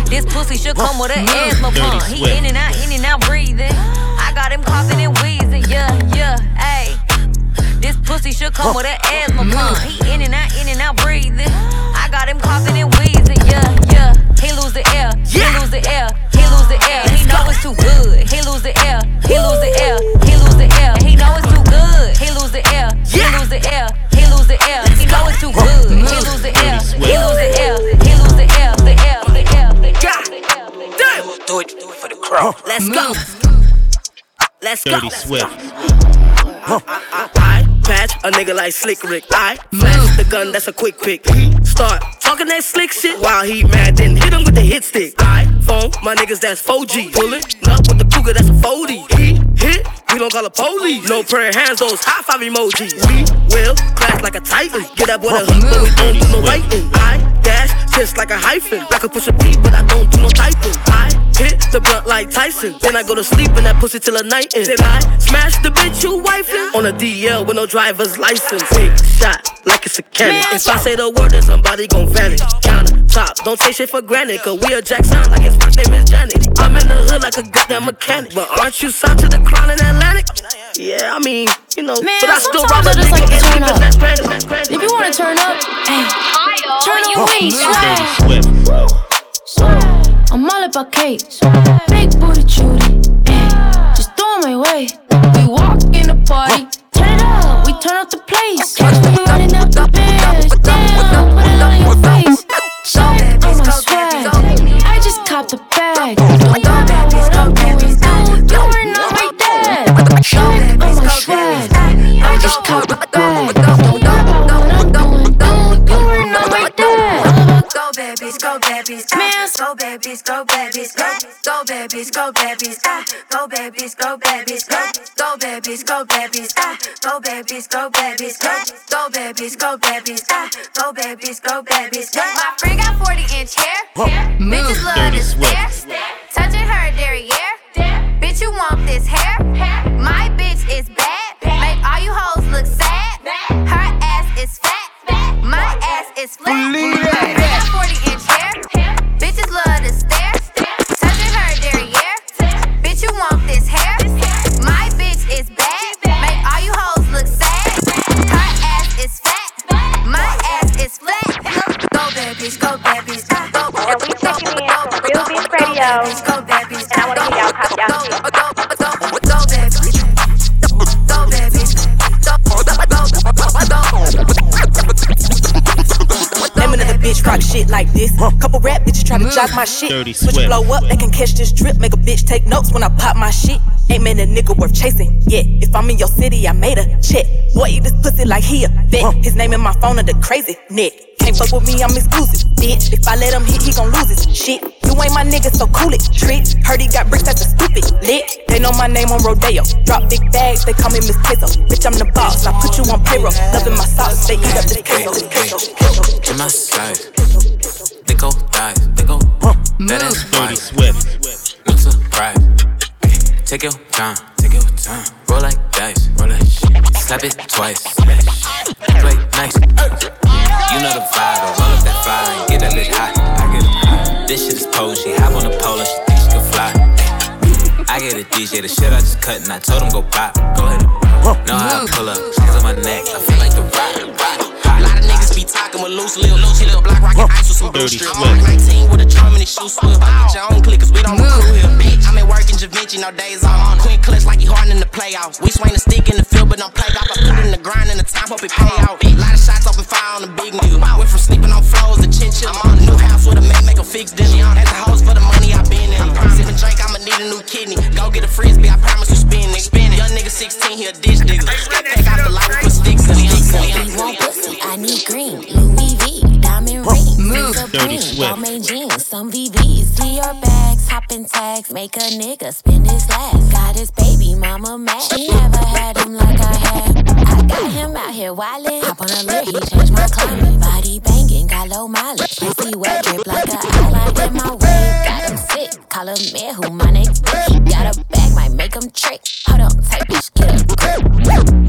This pussy should come with an asthma pump. He in and out, in and out breathing. I got him coughing and wheezing. Yeah, yeah, ayy. This pussy should come with an asthma pump. He in and out, in and out breathing. I got him coughing and wheezing. Yeah, yeah. He lose the air. He lose the air. He lose the air. He know it's too good. He lose the air. He lose the air. He lose the air. Too good. He lose the air. He lose the air. He lose the air. The air. The air. The air. Do it for the crowd. Let's go. Mm. Let's go. Dirty Swift. I patch a nigga like Slick Rick. I flash mm. the gun, that's a quick pick. Start talking that slick shit while he mad, then hit him with the hit stick. I phone my niggas, that's 4G. Pulling up with the cougar, that's a 40. He hit, we don't call the police. No prayer hands, those high five emojis. We will crash like a titan. Get that boy a hook, but we don't do no writing. I dash just like a hyphen. I could push a P, but I don't do no typing. I hit the blunt like Tyson. Then I go to sleep in that pussy till the night ends. Then I smash the bitch you wifing on a DL with no driver's license. Big shot like it's a cannon. If I say the word, then somebody gon' vanish. Counter top, don't take shit for granted. Cause we a Jackson like his first name is Janet. I'm in the hood like a goddamn mechanic. But aren't you signed to the crown in Atlantic? Yeah, I mean, you know, Man, but I still sometimes rob a I just like nigga to and turn leave up. it that's granted, that's granted. If you wanna turn up, hey, turn up with me, Dirty swag. I'm all about cake, big booty Judy, hey, just throw 'em my way. We walk in the party, turn it up, we turn up the place. Catch me running up the bands, damn, put it on your face. So I'm my swag, I just copped the bag. About what I'm you are not my dad. So I'm my swag, I just copped the bag. Don't worry about what I'm doing, dude, you are not my dad. Go babies, go babies, ah. Go babies, go babies, go, go babies, go babies, ah. go babies, go babies, go, go babies, go babies, ah. go babies, go babies, go, go babies, go babies, ah. go babies, go babies, go. My friend got 40 inch hair. Bitches love Dirty to stare. Swift. Touching her derriere. Bitch, you want this hair? My bitch is bad. Make all you hoes look sad. Her ass is fat. My ass is flat. My friend got 40 rap bitches try to jock my shit. Dirty Switch Swift. blow up, they can catch this drip. Make a bitch take notes when I pop my shit. Ain't man a nigga worth chasing. Yeah, if I'm in your city, I made a check. Boy, eat this pussy like he a vet. His name in my phone of the crazy Nick. Can't fuck with me, I'm exclusive. Bitch, if I let him hit, he gon' lose his shit. You ain't my nigga, so cool it. Tricks, heard he got bricks, that's a stupid. Lit, they know my name on Rodeo. Drop big bags, they call me Miss Pizzo. Bitch, I'm the boss, I put you on payroll. Loving my sauce, they eat up this queso. this queso. in my slice. They go thighs, they go that ass fine. Swift. No surprise. Take your time, take your time. Roll like dice, roll like shit. Slap it twice. Play nice. You know the vibe, I roll up that fire and get that lit hot. I get hot. This shit is pole, she hop on the pole and she think she can fly. I get a DJ, the shit I just cut and I told him go pop. Go ahead. Know how I pull up, hands on my neck, I feel like the rock. A talking with loose lip, loose lip, black rocket ice with some blue Dirty strip. I'm like 19 with a drum and his shoe swift. I get your own click, cause we don't recruit here, bitch. I'm at work in Da Vinci, no days on. Queen clutch like he hard in the playoffs. We swing the stick in the field, but don't play golf. I put it in the grind and the time, hope it pay out. A lot of shots open fire on the big nigga. Went from sleeping on floors to chinchilla. I'm on a new house with a mate, make a fix dinner. At the hoes for the money I been in. Sipping drink, I'ma need a new kidney. Go get a frisbee, I promise you spin it. Spin. Young nigga 16, he a ditch nigga. Clean. Balmain jeans, some VVs. See your bags, hopping tags. Make a nigga spend his last. Got his baby mama mad. She never had him like I had. I got him out here wildin'. Hop on a lure, he changed my climate. Body banging, got low mileage. Pussy wet, drip like a eyeliner in my wig. Got him sick, call him man who my bitch. Got a bag, might make him trick. Hold on, tight bitch, get a grip.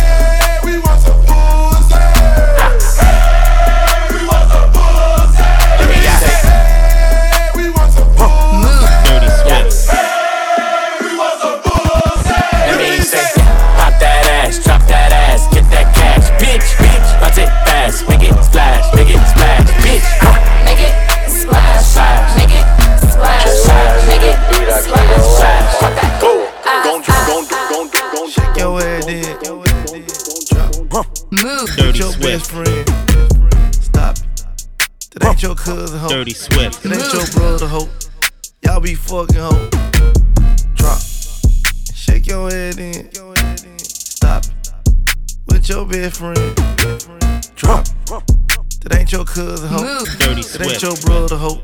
Ain't your cousin, ho. Dirty Swift. That ain't your brother, ho. Y'all be fucking, ho. Drop. Shake your head in. Stop it. With your best friend. Drop. That ain't your cousin, ho. Dirty sweat. That ain't your brother, ho.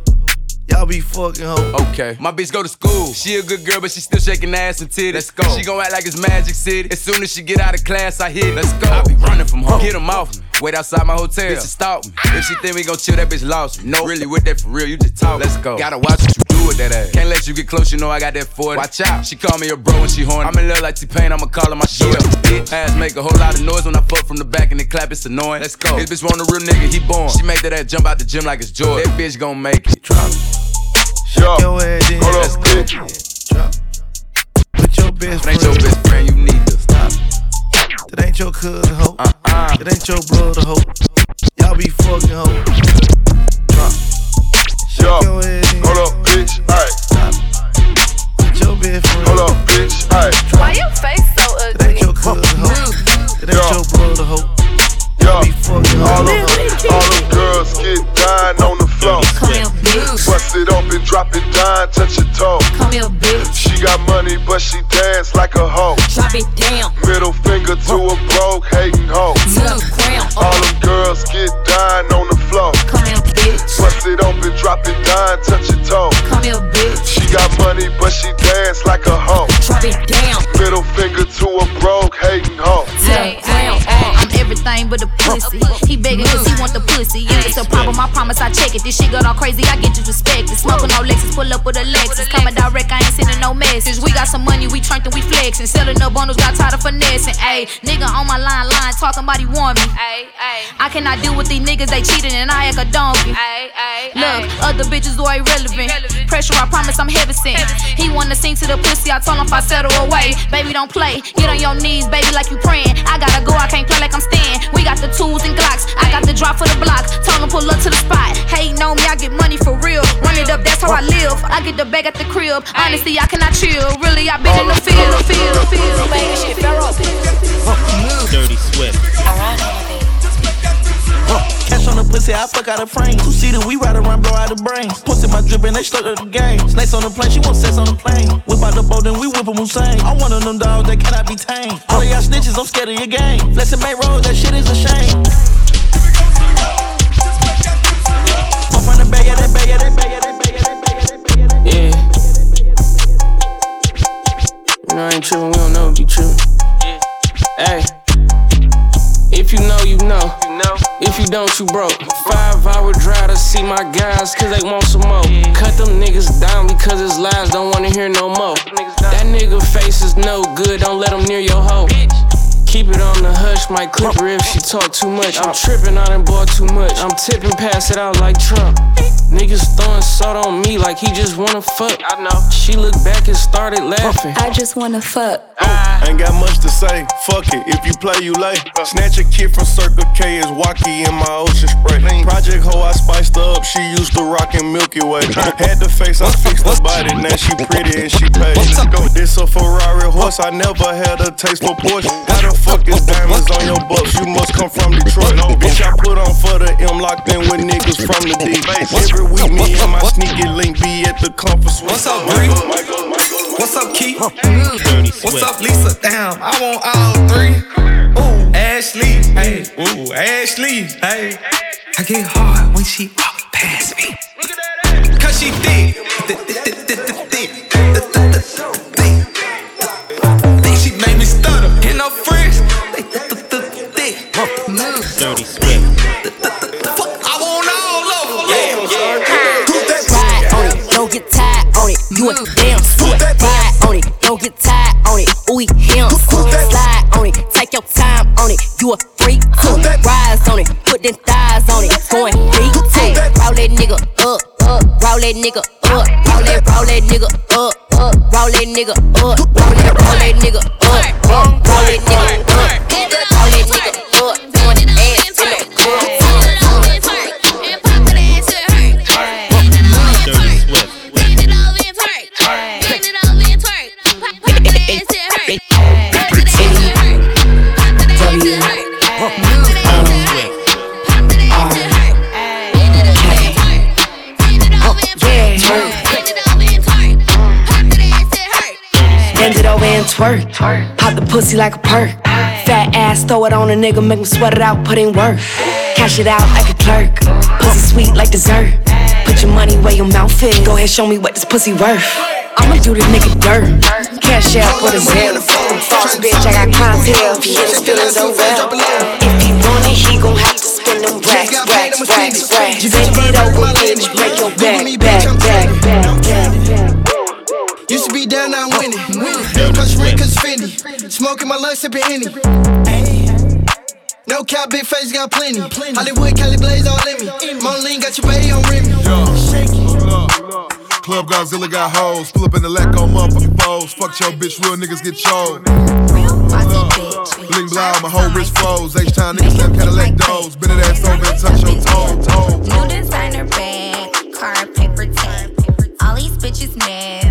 Y'all be fucking, ho. Okay. My bitch go to school. She a good girl, but she still shaking ass and titties. Let's go. She gon' act like it's Magic City. As soon as she get out of class, I hit. it. Let's go. I be running from home. Get 'em off me. Wait outside my hotel. Bitch, stalk me. If she think we gon' chill, that bitch lost me. No, really with that for real. You just talk. Let's go. Gotta watch what you do with that ass. Can't let you get close. You know I got that 40. Watch out. She call me a bro when she horny. I'm in love like T-Pain. I'ma call her my shit. Bitch. Ass make a whole lot of noise when I fuck from the back and the clap. It's annoying. Let's go. This bitch want a real nigga. He born. She make that ass jump out the gym like it's joy. That bitch gon' make it. Drop. Shake your head in. Hold Let's up, go. bitch. Drop. With your best friend. ain't your best friend. You need to Stop. That ain't your cousin, ho. Uh-uh. That ain't your brother, ho. Y'all be fucking, ho. Drop. Shake your head in. Hold up, bitch. Alright. Stop. With your best friend. Hold up, bitch. Alright. Why your face so ugly? That ain't your cousin, ho. That ain't your brother, ho. Y'all be fucking, ho. All them, all them girls get dying on the Bust it and drop it down, touch your toe. Come here, bitch. She got money, but she dance like a hoe. Drop it down Middle finger to a broke, hating hoe. to the ground. All them girls get dying on the floor. Come here, bitch. Bust it and drop it down, touch your toe. Come here, bitch. She got money, but she dance like a hoe. Drop it down Middle finger to a broke, hating hoe. To the ground. I'm everything but a pussy. He begging cause he want the pussy. Yeah, it's a problem, I promise I check it. This shit got all crazy, I get you respected. Smoking no Lexus, pull up with a Lexus. Coming direct, I ain't sending no message. We got some money, we turned and we flexing. Selling the bundles, got tired of finessing. Ayy, nigga on my line, line, talking about he want me. Ayy, ayy. I cannot deal with these niggas, they cheating and I act a donkey. Ayy, ayy. Look, other bitches are irrelevant. Pressure, I promise I'm heavy sent. He wanna sing to the pussy, I told him if I settle away. Baby, don't play. Get on your knees, baby, like you praying. I gotta go, I can't play like I'm staying. We got the tools and glocks. I got the drop for the block. Told him pull up to the spot. Hating on me, I get money for real. Run it up, that's how I live. I get the bag at the crib. Honestly, I cannot chill. Really, I been in the field, field, field. Shit, Dirty Swift. Cash on the pussy, I fuck out of frame. Two seater, we ride around, blow out the brain. Pussy my drippin', they stuck to the game. Snakes on the plane, she want sex on the plane. Whip out the boat, then we whip 'em Hussein. I'm one of them dogs that cannot be tamed. All of y'all snitches, I'm scared of your game. Flexin' bank road, that shit is a shame. Yeah, yeah, yeah, yeah, yeah, yeah. Yeah. Know I ain't tripping, we don't know if you tripping. Hey. If you know, you know. If you don't, you broke. Five hour drive to see my guys, cause they want some more. Cut them niggas down because his lies don't wanna hear no more. That nigga face is no good, don't let him near your hoe. Keep it on the hush, might clip her if she talk too much. I'm tripping, I done bought too much. I'm tipping, pass it out like Trump. Niggas throwing salt on me like he just wanna fuck. I know. She looked back and started laughing. I just wanna fuck. Ain't got much to say, fuck it, if you play, you lay. Snatch a kid from Circle K is Wacky in my ocean spray. Project hoe, I spiced her up, she used to rockin' Milky Way. Had the face, I fixed the body, now she pretty and she paid. This a Ferrari horse, I never had a taste for Porsche. How the fuck is diamonds on your bucks? You must come from Detroit. Bitch, I put on for the M, locked in with niggas from the D. Every week, me and my sneaky link be at the conference. What's up, Bree? What's up, Keith? What's up, Lisa? Damn, I want all three. Ooh, Ashley, hey, ooh, Ashley, hey. I get hard when she walk past me. Look at that ass. Cause she thick. Think she made me stutter. And her friends, they thick. Dirty Swift. I want on it. You a freak too. Rise on it, put them thighs on it. Going deep too. Roll that nigga up, up. Roll that nigga up. Roll that, roll that nigga up, up. Roll that nigga up. Roll that, roll that nigga up, up. Roll that nigga up. Twerk. Pop the pussy like a perk. Fat ass, throw it on a nigga, make him sweat it out, put in work. Cash it out like a clerk. Pussy sweet like dessert. Put your money where your mouth is. Go ahead, show me what this pussy worth. I'ma do this nigga dirt. Cash out for the zero. False bitch, I got clientele. He hit his feelings oh over. If he want it, he gon' have to spend them racks, racks, racks, racks. Bend it over, bitch, break your back, back, back, back, back. Used to be down, now I'm winning. No cause rent, cause Fendi. Smoking my lungs, sipping Henny. No cap, big face, got plenty. Hollywood, Cali Blaze, all in me. Moline got your bay on Remy. Club Godzilla got hoes. Pull up in the lack on motherfucking foes. Fuck your bitch, real niggas get chose. Bling blah, my whole wrist froze. H time niggas slam Cadillac doors. Bend that ass over and touch your toe, toe. New designer bag, car paper tag. All these bitches mad,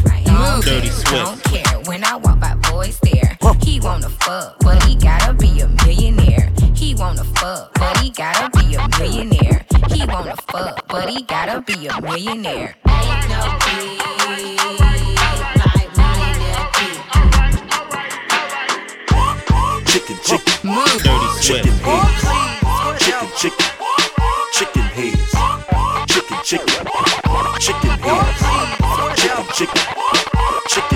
my Dirty care, Swift. Don't care when I walk by, boys there. He wanna fuck, but he gotta be a millionaire. He wanna fuck, but he gotta be a millionaire. He wanna fuck, but he gotta be a millionaire. Ain't no Chicken, chicken, Dirty Swift. chicken heads. Chicken, chicken, chicken heads. Chicken, chicken, chicken heads. Chicken, chicken, chicken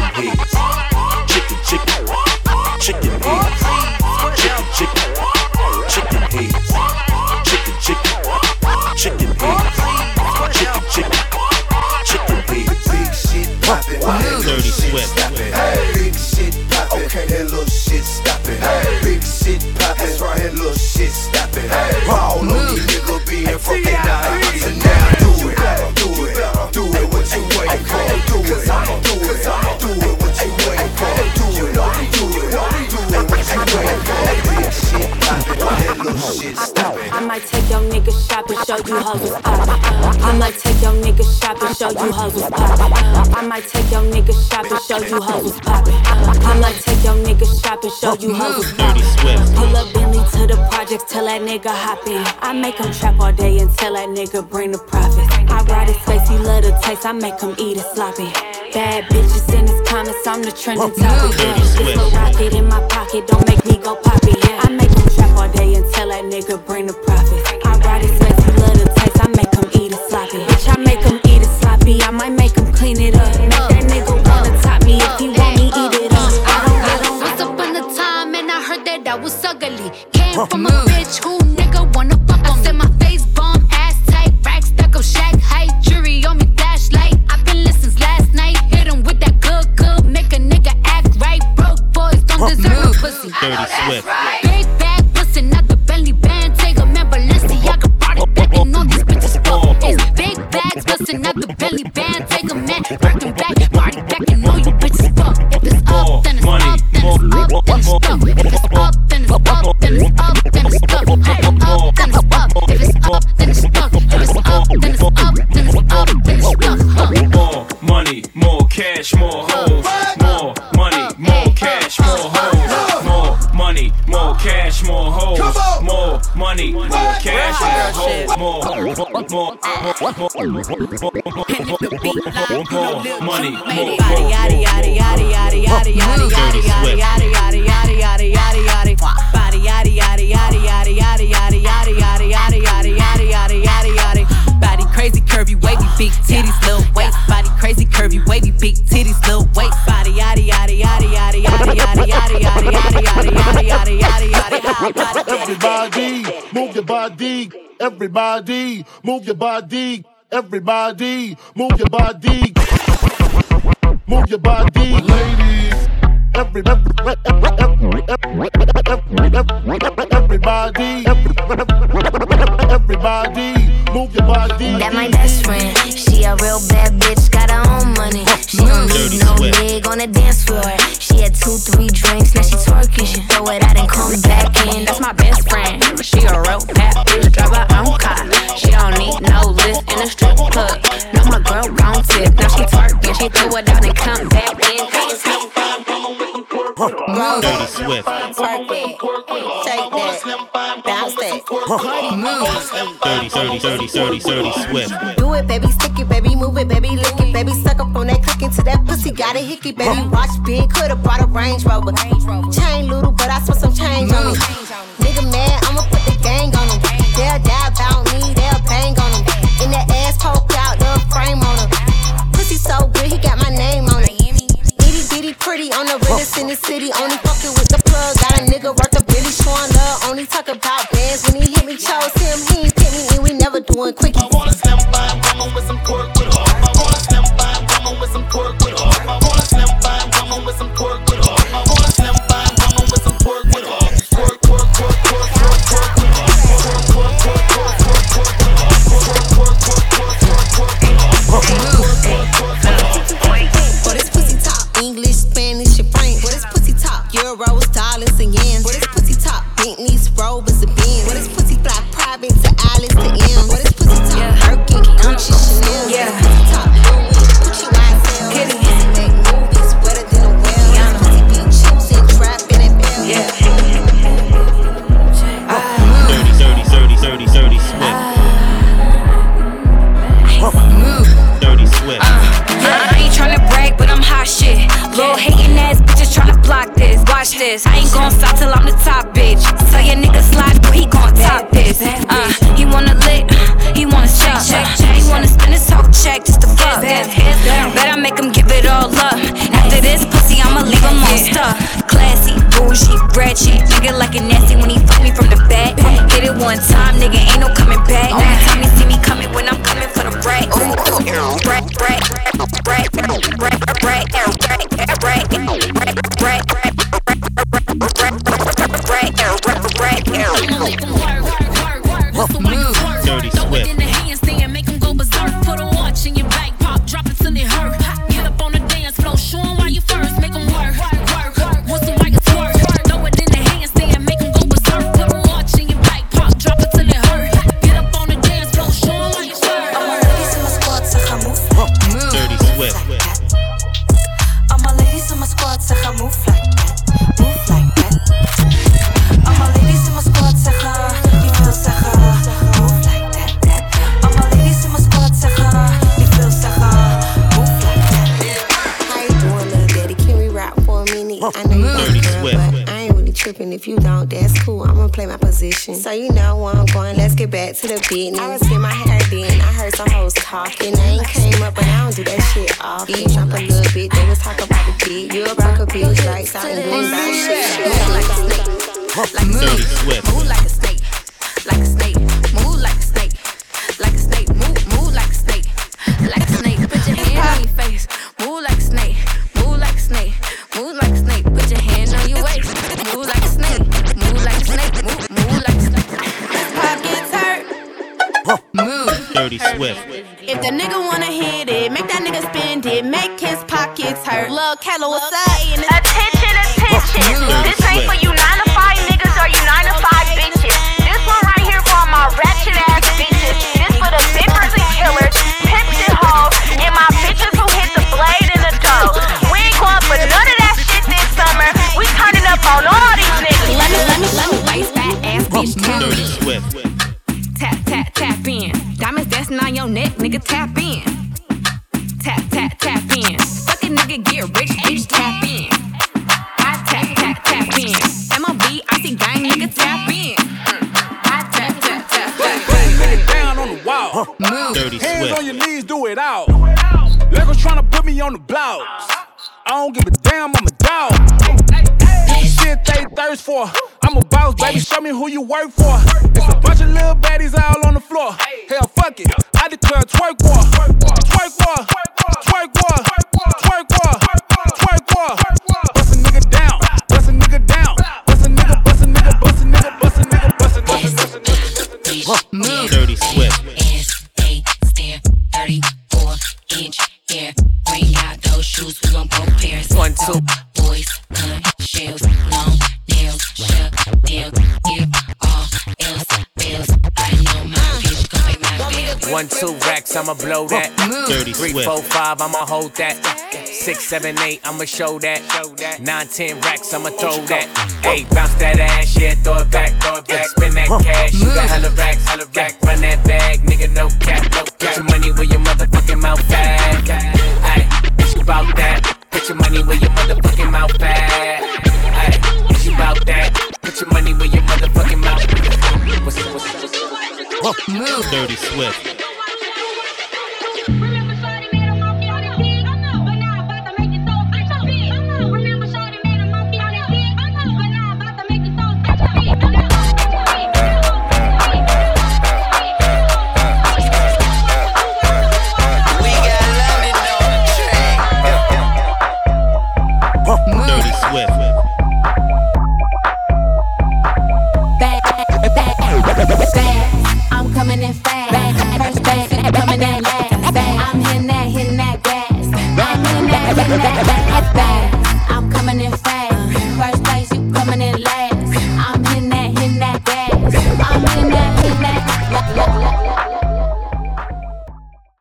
nigga shopping, show you hoes what's poppin'. I might take your nigga shopping, show you hoes what's poppin'. I might take your nigga shopping, show you hoes what's Dirty Swift. Pull up Bentley to the projects, tell that nigga hop in. I make him trap all day and tell that nigga bring the profits. I ride his face, he love the taste, I make him eat it sloppy. Bad bitches in his comments, I'm the trending topic. Dirty This Swift. little rocket in my pocket, don't make me go poppy. I make him trap all day and tell that nigga bring the profits. I ride his face, he love the taste, I make him eat it sloppy. Bitch, I make Came If I'm a bitch, who nigga wanna fuck on me? I said my face bomb, ass tight, racks stuck up shack height, jury on me flashlight. I've been listening last night, Hit hit 'em with that good, good, make a nigga act right. Broke boys don't deserve a pussy. Dirty oh, Swift. Big bag pussy, not the belly band. Take a man, Balenciaga brought it back and all these bitches fuck. It's big bags pussy, not the belly band. Take a man, bring them back, party back and money, more cash, more hoes. Cash, more hoes. More, more, more, more more, money, more Yada yada yada yada yada yada yada yada yada yada yada yada yada yada yada Body yada yada yada yada crazy curvy wavy big titties little waist Body crazy curvy wavy big titties little waist Body yada yada yada yada yada yada yada yada yada yada yada yada yada yada Everybody, move your body. Everybody, move your body. Everybody, move your body. Move your body, ladies. Every, every, every, every, everybody, everybody, move your body. That my best friend. She a real bad bitch, got her own money. She don't need no leg on the dance floor. She had two, three drinks, now she twerking. She throw it out and come back in. That's my best friend. She a real bad bitch, drive her own car. She don't need no lift in a strip club. No, my girl gon' tip. Now she twerking, she throw it out and come back in. Dirty Swift. Take that, bounce that. Dirty, dirty, dirty, dirty, dirty Swift. Do it, baby, stick it, baby, move it, baby, lick it, baby, suck up on that click into that pussy, got a hickey, baby, watch big, coulda brought a Range Rover. Chain little, but I spent some change on it. Mm. Nigga mad, I'ma put the gang on him. They'll die about me, they'll bang on him. In that ass poke out the frame on him. Pussy so good, he got my name on it. Itty bitty pretty on the realest in the city. Only fucking with the plug. Got a nigga worth Only talk about bands when he hit me. Chose him, he ain't pick me, and we never doing quickie. If you don't, that's cool. I'ma play my position. So you know where I'm going. Let's get back to the business. I was getting my hair done. I heard some hoes talking. I ain't came up, but I don't do that shit off. You jump a little bit. They was talking about the dick. You a broke a bitch like something good about shit. like a snake. Move like a snake, like Swift. If the nigga wanna hit it, make that nigga spend it, make his pockets hurt. Lil' Kello, what's up? I'ma blow that. Dirty Three, Swift. four, five, I'ma hold that. Six, seven, eight, I'ma show that. Nine, ten racks, I'ma throw that. Eight, bounce that ass, yeah, throw it back, throw it back. Spin that cash, you got hella racks, hella rack. Run that bag, nigga, no cap, no cap. Put your money where your motherfucking mouth at. Ay, it's about that. Put your money where your motherfucking mouth at. Ay, it's about that. Put your money where your motherfucking mouth. What's, what's, what's, Dirty Swift. I'm coming in fast. Coming in last. I'm hitting that, hitting that. I'm that, that. I'm coming in fast. First place, you coming in last.